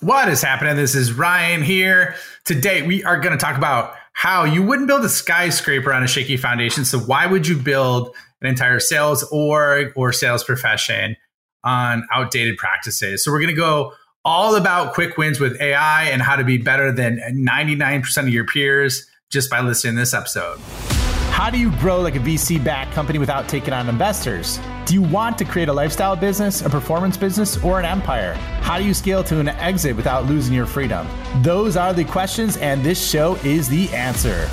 What is happening? This is Ryan here. Today, we are going to talk about how you wouldn't build a skyscraper on a shaky foundation. So, why would you build an entire sales org or sales profession on outdated practices? So, we're going to go all about quick wins with AI and how to be better than 99% of your peers just by listening to this episode. How do you grow like a VC backed company without taking on investors? Do you want to create a lifestyle business, a performance business, or an empire? How do you scale to an exit without losing your freedom? Those are the questions, and this show is the answer.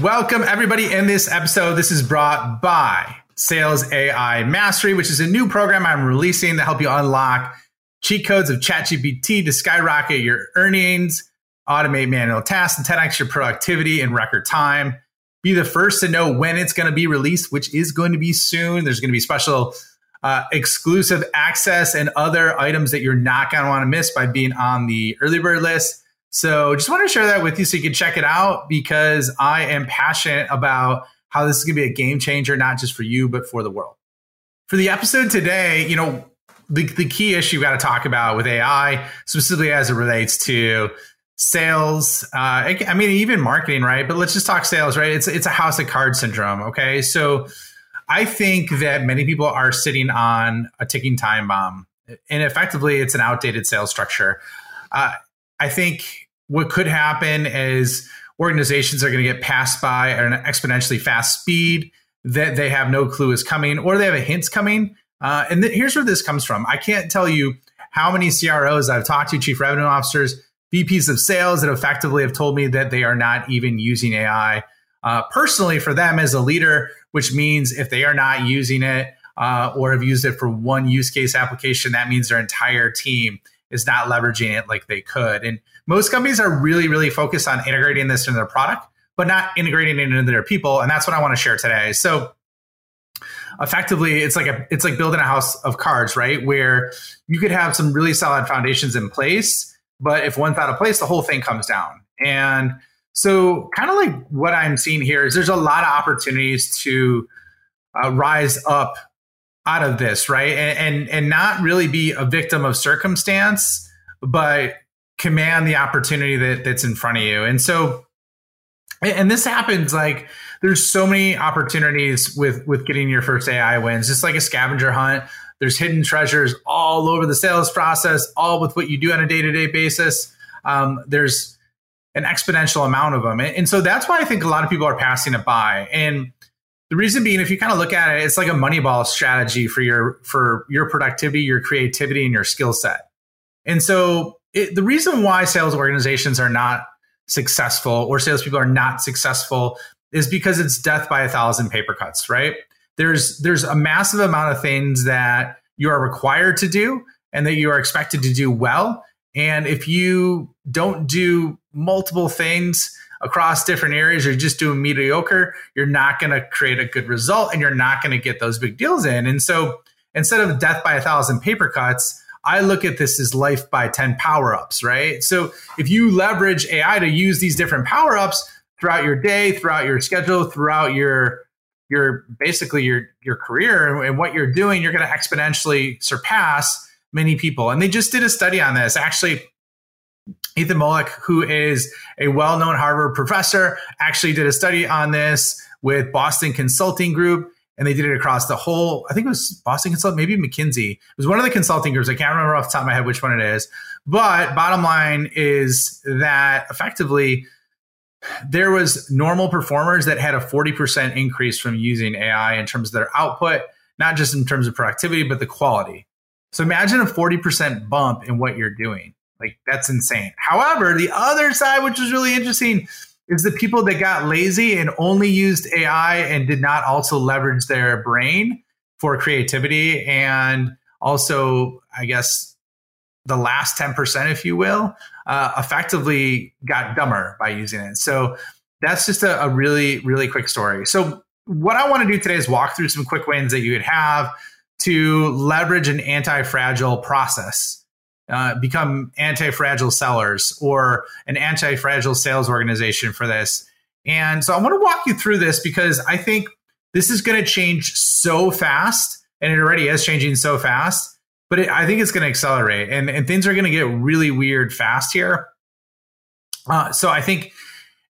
Welcome, everybody. In this episode, this is brought by Sales AI Mastery, which is a new program I'm releasing to help you unlock cheat codes of ChatGPT to skyrocket your earnings automate manual tasks, and 10x your productivity in record time. Be the first to know when it's going to be released, which is going to be soon. There's going to be special uh, exclusive access and other items that you're not going to want to miss by being on the early bird list. So just want to share that with you so you can check it out because I am passionate about how this is going to be a game changer, not just for you, but for the world. For the episode today, you know, the, the key issue we've got to talk about with AI, specifically as it relates to sales uh, i mean even marketing right? But let's just talk sales right? It's it's a house of cards syndrome okay? So i think that many people are sitting on a ticking time bomb. And effectively it's an outdated sales structure. Uh, i think what could happen is organizations are going to get passed by at an exponentially fast speed that they have no clue is coming or they have a hint coming. Uh, and th- here's where this comes from. I can't tell you how many cros i've talked to chief revenue officers VPs of sales that effectively have told me that they are not even using AI uh, personally for them as a leader, which means if they are not using it uh, or have used it for one use case application, that means their entire team is not leveraging it like they could. And most companies are really, really focused on integrating this into their product, but not integrating it into their people. And that's what I want to share today. So effectively it's like a it's like building a house of cards, right? Where you could have some really solid foundations in place but if one's out of place, the whole thing comes down. And so, kind of like what I'm seeing here is there's a lot of opportunities to uh, rise up out of this, right? And, and and not really be a victim of circumstance, but command the opportunity that that's in front of you. And so, and this happens like there's so many opportunities with with getting your first AI wins, just like a scavenger hunt. There's hidden treasures all over the sales process, all with what you do on a day to day basis. Um, there's an exponential amount of them. And, and so that's why I think a lot of people are passing it by. And the reason being, if you kind of look at it, it's like a Moneyball strategy for your for your productivity, your creativity, and your skill set. And so it, the reason why sales organizations are not successful or salespeople are not successful is because it's death by a thousand paper cuts, right? There's there's a massive amount of things that you are required to do and that you are expected to do well. And if you don't do multiple things across different areas, you're just doing mediocre, you're not going to create a good result and you're not going to get those big deals in. And so instead of death by a thousand paper cuts, I look at this as life by 10 power ups, right? So if you leverage AI to use these different power ups throughout your day, throughout your schedule, throughout your your basically your your career and what you're doing, you're going to exponentially surpass many people. And they just did a study on this. Actually, Ethan Mollick, who is a well-known Harvard professor, actually did a study on this with Boston Consulting Group, and they did it across the whole. I think it was Boston Consulting, maybe McKinsey. It was one of the consulting groups. I can't remember off the top of my head which one it is. But bottom line is that effectively there was normal performers that had a 40% increase from using AI in terms of their output, not just in terms of productivity, but the quality. So imagine a 40% bump in what you're doing. Like that's insane. However, the other side, which was really interesting, is the people that got lazy and only used AI and did not also leverage their brain for creativity and also, I guess, the last 10%, if you will, uh, effectively got dumber by using it. So that's just a, a really, really quick story. So what I want to do today is walk through some quick wins that you would have to leverage an anti-fragile process, uh, become anti-fragile sellers or an anti-fragile sales organization for this. And so I want to walk you through this because I think this is going to change so fast, and it already is changing so fast but it, I think it's going to accelerate, and and things are going to get really weird fast here. Uh, so I think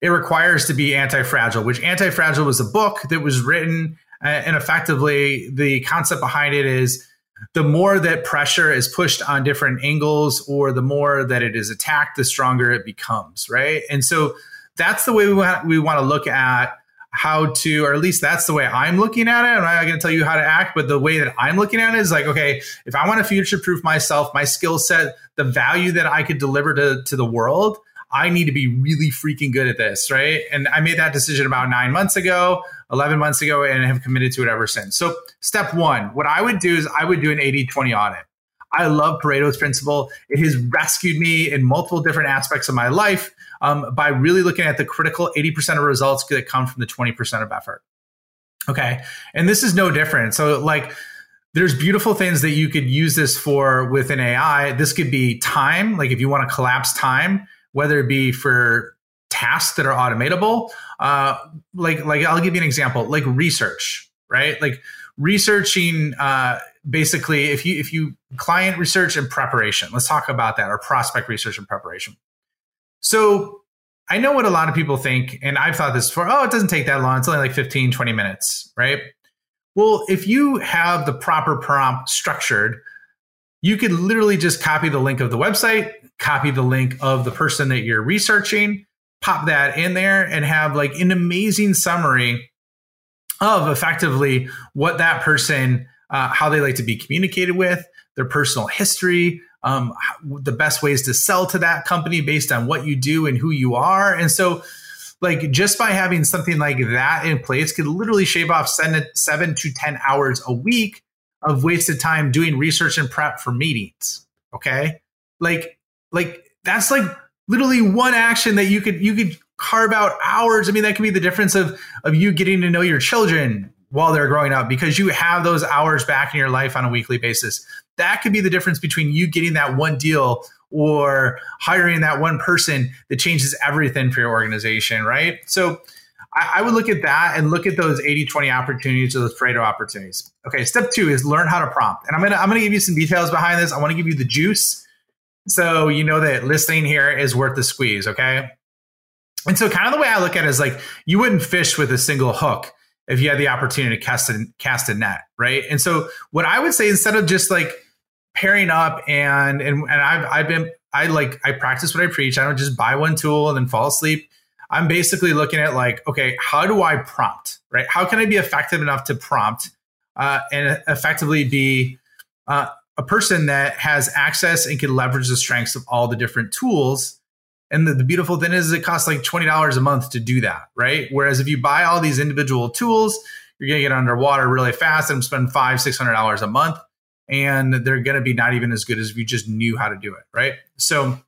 it requires to be anti-fragile, which anti-fragile was a book that was written, uh, and effectively the concept behind it is the more that pressure is pushed on different angles or the more that it is attacked, the stronger it becomes, right? And so that's the way we want we want to look at how to, or at least that's the way I'm looking at it. I'm not going to tell you how to act, but the way that I'm looking at it is like, okay, if I want to future proof myself, my skill set, the value that I could deliver to, to the world, I need to be really freaking good at this, right? And I made that decision about nine months ago, 11 months ago, and have committed to it ever since. So, step one, what I would do is I would do an 80 20 audit. I love Pareto's principle. It has rescued me in multiple different aspects of my life um, by really looking at the critical 80% of results that come from the 20% of effort. Okay. And this is no different. So, like, there's beautiful things that you could use this for with an AI. This could be time, like if you want to collapse time, whether it be for tasks that are automatable. Uh, like, like I'll give you an example, like research, right? Like researching. Uh, basically, if you if you client research and preparation, let's talk about that, or prospect research and preparation. So I know what a lot of people think, and I've thought this before. Oh, it doesn't take that long. It's only like 15, 20 minutes, right? Well, if you have the proper prompt structured, you could literally just copy the link of the website, copy the link of the person that you're researching, pop that in there, and have like an amazing summary of effectively what that person, uh, how they like to be communicated with, their personal history, um, the best ways to sell to that company based on what you do and who you are. And so, like, just by having something like that in place could literally shave off seven, seven to 10 hours a week of wasted time doing research and prep for meetings. Okay. Like, like that's like literally one action that you could, you could carve out hours. I mean, that could be the difference of, of you getting to know your children while they're growing up because you have those hours back in your life on a weekly basis. That could be the difference between you getting that one deal or hiring that one person that changes everything for your organization, right? So I, I would look at that and look at those 80 20 opportunities or those Pareto opportunities. Okay, step two is learn how to prompt. And I'm gonna I'm gonna give you some details behind this. I want to give you the juice. So you know that listening here is worth the squeeze, okay? And so kind of the way I look at it is like you wouldn't fish with a single hook if you had the opportunity to cast a, cast a net, right? And so what I would say instead of just like pairing up and and and I've I've been I like I practice what I preach. I don't just buy one tool and then fall asleep. I'm basically looking at like, okay, how do I prompt, right? How can I be effective enough to prompt uh, and effectively be uh, a person that has access and can leverage the strengths of all the different tools and the, the, beautiful thing is, it costs like twenty dollars a month to do that, right? Whereas if you buy all these individual tools, you're going to get underwater really fast and spend five, six hundred dollars a month, and they're going to be not even as good as if you just knew how to do it, right? So,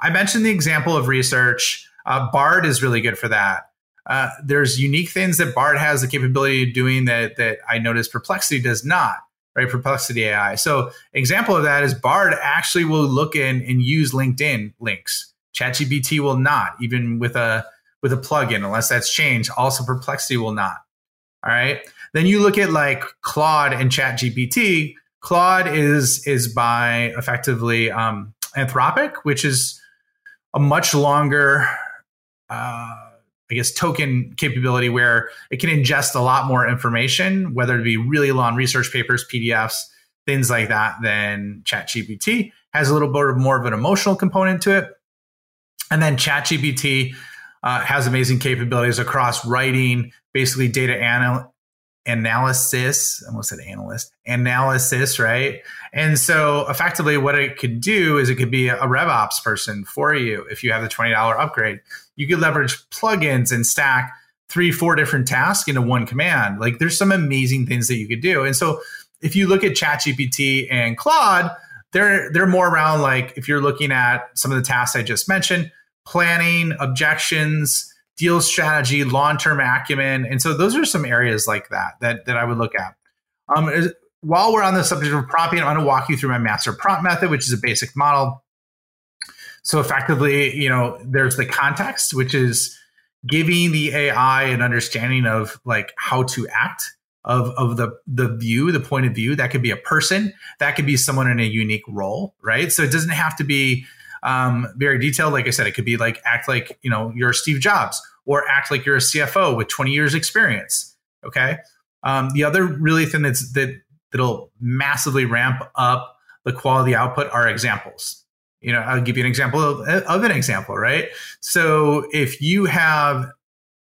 I mentioned the example of research. Uh, Bard is really good for that. Uh, there's unique things that Bard has the capability of doing that that I noticed Perplexity does not. Right, Perplexity AI. So, example of that is Bard actually will look in and use LinkedIn links ChatGPT will not, even with a with a plugin, unless that's changed. Also, Perplexity will not. All right. Then you look at like Claude and ChatGPT. Claude is is by effectively um, Anthropic, which is a much longer, uh, I guess, token capability where it can ingest a lot more information, whether it be really long research papers, PDFs, things like that, than ChatGPT. Has a little bit more of an emotional component to it. And then ChatGPT uh, has amazing capabilities across writing, basically data anal- analysis. I almost said analyst analysis, right? And so, effectively, what it could do is it could be a RevOps person for you. If you have the twenty dollar upgrade, you could leverage plugins and stack three, four different tasks into one command. Like, there's some amazing things that you could do. And so, if you look at ChatGPT and Claude, they're they're more around like if you're looking at some of the tasks I just mentioned, planning, objections, deal strategy, long-term acumen. And so those are some areas like that that, that I would look at. Um, while we're on the subject of prompting, I'm going to walk you through my master prompt method, which is a basic model. So effectively, you know, there's the context, which is giving the AI an understanding of like how to act of, of the, the view, the point of view. That could be a person, that could be someone in a unique role, right? So it doesn't have to be um, very detailed. Like I said, it could be like act like, you know, you're Steve Jobs or act like you're a CFO with 20 years experience. Okay. Um, the other really thing that's that that'll massively ramp up the quality output are examples. You know, I'll give you an example of, of an example, right? So if you have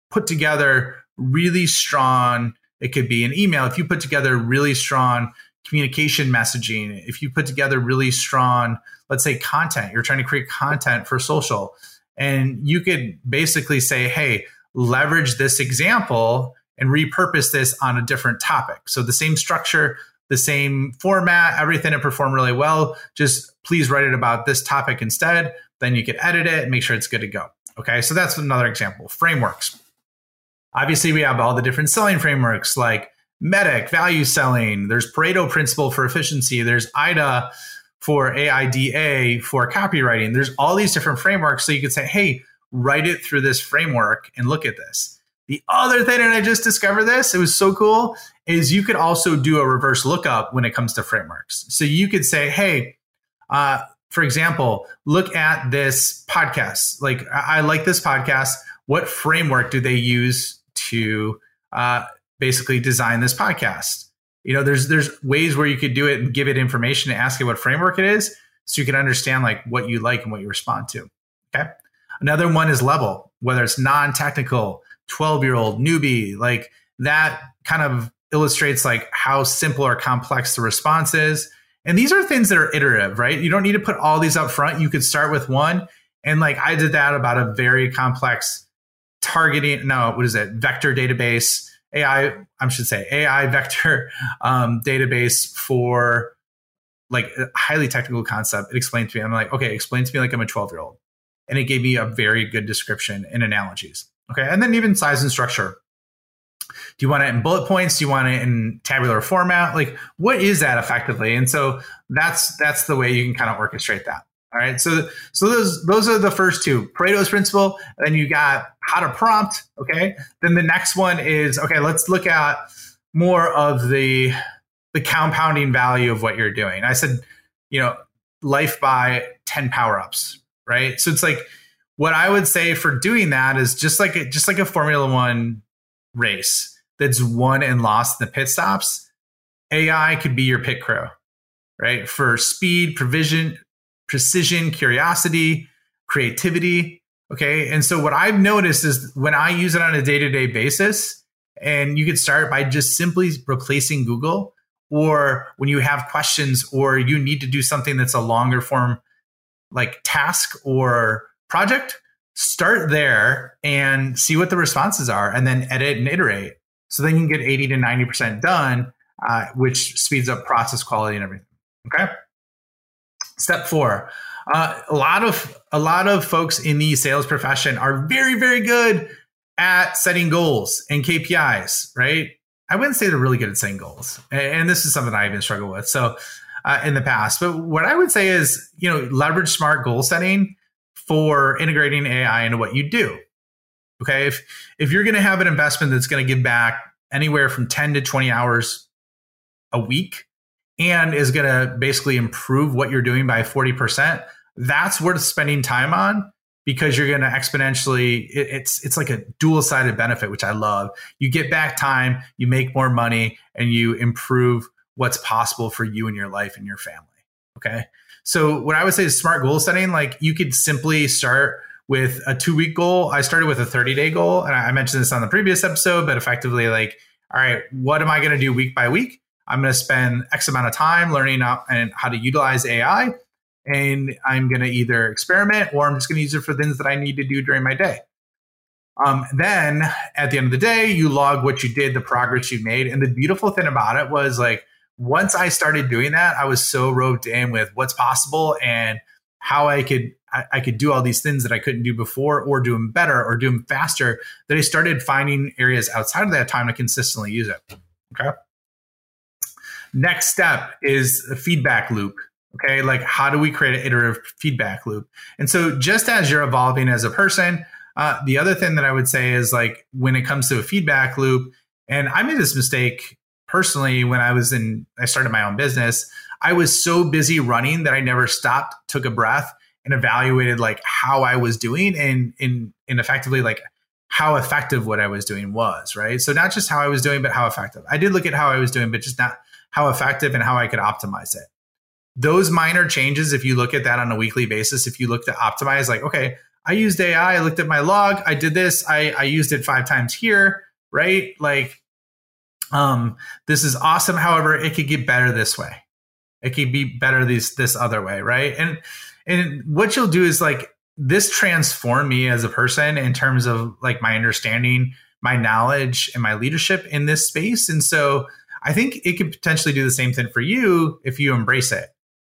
put together really strong, it could be an email. If you put together really strong communication messaging, if you put together really strong, let's say content, you're trying to create content for social, and you could basically say, hey, leverage this example and repurpose this on a different topic. So the same structure, the same format, everything to perform really well. Just please write it about this topic instead. Then you can edit it make sure it's good to go. Okay, so that's another example. Frameworks. Obviously, we have all the different selling frameworks like MEDDIC, value selling. There's Pareto principle for efficiency. There's IDA for AIDA for copywriting. There's all these different frameworks. So you could say, hey, write it through this framework and look at this. The other thing, and I just discovered this, it was so cool, is you could also do a reverse lookup when it comes to frameworks. So you could say, hey, uh, for example, look at this podcast. Like, I, I like this podcast. What framework do they use to uh, basically design this podcast? You know, there's there's ways where you could do it and give it information and ask it what framework it is, so you can understand like what you like and what you respond to. Okay. Another one is level, whether it's non-technical, 12 year old newbie, like that kind of illustrates like how simple or complex the response is. And these are things that are iterative, right? You don't need to put all these up front. You could start with one. And like I did that about a very complex targeting, no, what is it? Vector database, AI, I should say AI vector um, database for like a highly technical concept. It explained to me, I'm like, okay, explain to me like I'm a 12 year old. And it gave me a very good description and analogies. Okay. And then even size and structure. Do you want it in bullet points? Do you want it in tabular format? Like what is that effectively? And so that's that's the way you can kind of orchestrate that. All right. So so those those are the first two. Pareto's principle. then you got how to prompt. Okay. Then the next one is okay, let's look at more of the the compounding value of what you're doing. I said, you know, life by 10 power-ups, right? So it's like what I would say for doing that is just like a, just like a Formula One race that's won and lost in the pit stops. AI could be your pit crew, right? For speed, provision, precision, curiosity, creativity. Okay. And so what I've noticed is when I use it on a day to day basis, and you could start by just simply replacing Google, or when you have questions or you need to do something that's a longer form like task or project, start there and see what the responses are and then edit and iterate. So then you can get 80 to 90% done, uh, which speeds up process quality and everything. Okay. Step four. Uh, a lot of a lot of folks in the sales profession are very very good at setting goals and KPIs, right? I wouldn't say they're really good at setting goals, and this is something I even struggle with. So, uh, in the past, but what I would say is, you know, leverage smart goal setting for integrating AI into what you do. Okay. If, if you're going to have an investment that's going to give back anywhere from 10 to 20 hours a week and is going to basically improve what you're doing by 40%, that's worth spending time on because you're going to exponentially it, it's it's like a dual sided benefit which i love you get back time you make more money and you improve what's possible for you and your life and your family okay so what I would say is smart goal setting. Like you could simply start with a two week goal. I started with a 30 day goal. And I mentioned this on the previous episode, but effectively like, all right, what am I going to do week by week? I'm going to spend X amount of time learning how, and how to utilize AI. And I'm going to either experiment or I'm just going to use it for things that I need to do during my day. Um, then at the end of the day, you log what you did, the progress you made. And the beautiful thing about it was like, once I started doing that, I was so roped in with what's possible and how I could I, I, could do all these things that I couldn't do before or do them better or do them faster that I started finding areas outside of that time to consistently use it. Okay. Next step is a feedback loop. Okay. Like how do we create an iterative feedback loop? And so just as you're evolving as a person, uh, the other thing that I would say is like when it comes to a feedback loop, and I made this mistake personally, when I was in, I started my own business, I was so busy running that I never stopped, took a breath, and evaluated like how I was doing and in and effectively like how effective what I was doing was, right? So not just how I was doing, but how effective. I did look at how I was doing, but just not how effective and how I could optimize it. Those minor changes, if you look at that on a weekly basis, if you look to optimize, like, okay, I used AI, I looked at my log, I did this, I, I used it five times here, right? Like, um, this is awesome. However, it could get better this way. It could be better this this other way, right? And and what you'll do is like this transformed me as a person in terms of like my understanding, my knowledge, and my leadership in this space. And so I think it could potentially do the same thing for you if you embrace it.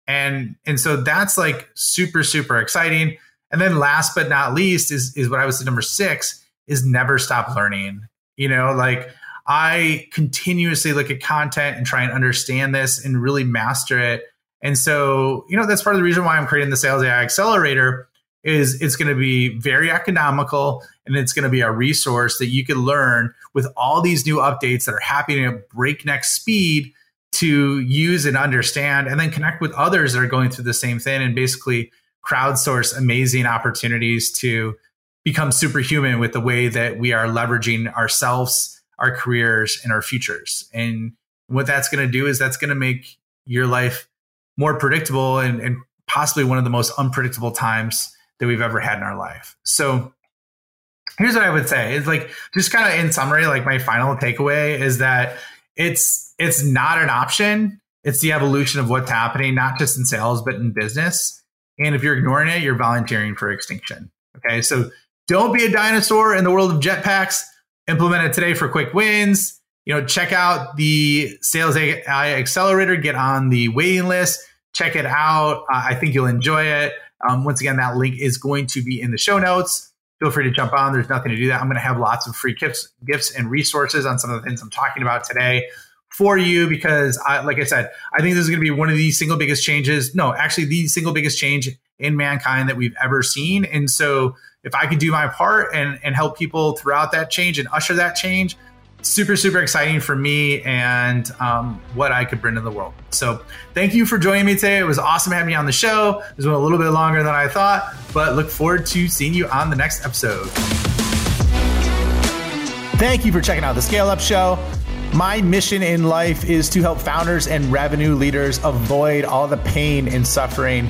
And and so that's like super super exciting. And then last but not least is is what I was at number six is never stop learning. You know, like I continuously look at content and try and understand this and really master it. And so, you know, that's part of the reason why I'm creating the Sales AI Accelerator is it's going to be very economical and it's going to be a resource that you can learn with all these new updates that are happening at breakneck speed to use and understand and then connect with others that are going through the same thing and basically crowdsource amazing opportunities to become superhuman with the way that we are leveraging ourselves, our careers, and our futures. And what that's going to do is that's going to make your life more predictable and, and possibly one of the most unpredictable times that we've ever had in our life. So here's what I would say. It's like just kind of in summary, like my final takeaway is that it's it's not an option. It's the evolution of what's happening, not just in sales, but in business. And if you're ignoring it, you're volunteering for extinction. Okay. So don't be a dinosaur in the world of jetpacks. Implement it today for quick wins. You know, check out the Sales AI Accelerator, get on the waiting list, check it out. Uh, I think you'll enjoy it. Um, once again, that link is going to be in the show notes. Feel free to jump on. There's nothing to do that. I'm going to have lots of free gifts, gifts and resources on some of the things I'm talking about today for you because, I, like I said, I think this is going to be one of the single biggest changes. No, actually, the single biggest change in mankind that we've ever seen. And so, if I can do my part and and help people throughout that change and usher that change, super, super exciting for me and um, what I could bring to the world. So, thank you for joining me today. It was awesome having you on the show. It was a little bit longer than I thought, but look forward to seeing you on the next episode. Thank you for checking out the Scale Up Show. My mission in life is to help founders and revenue leaders avoid all the pain and suffering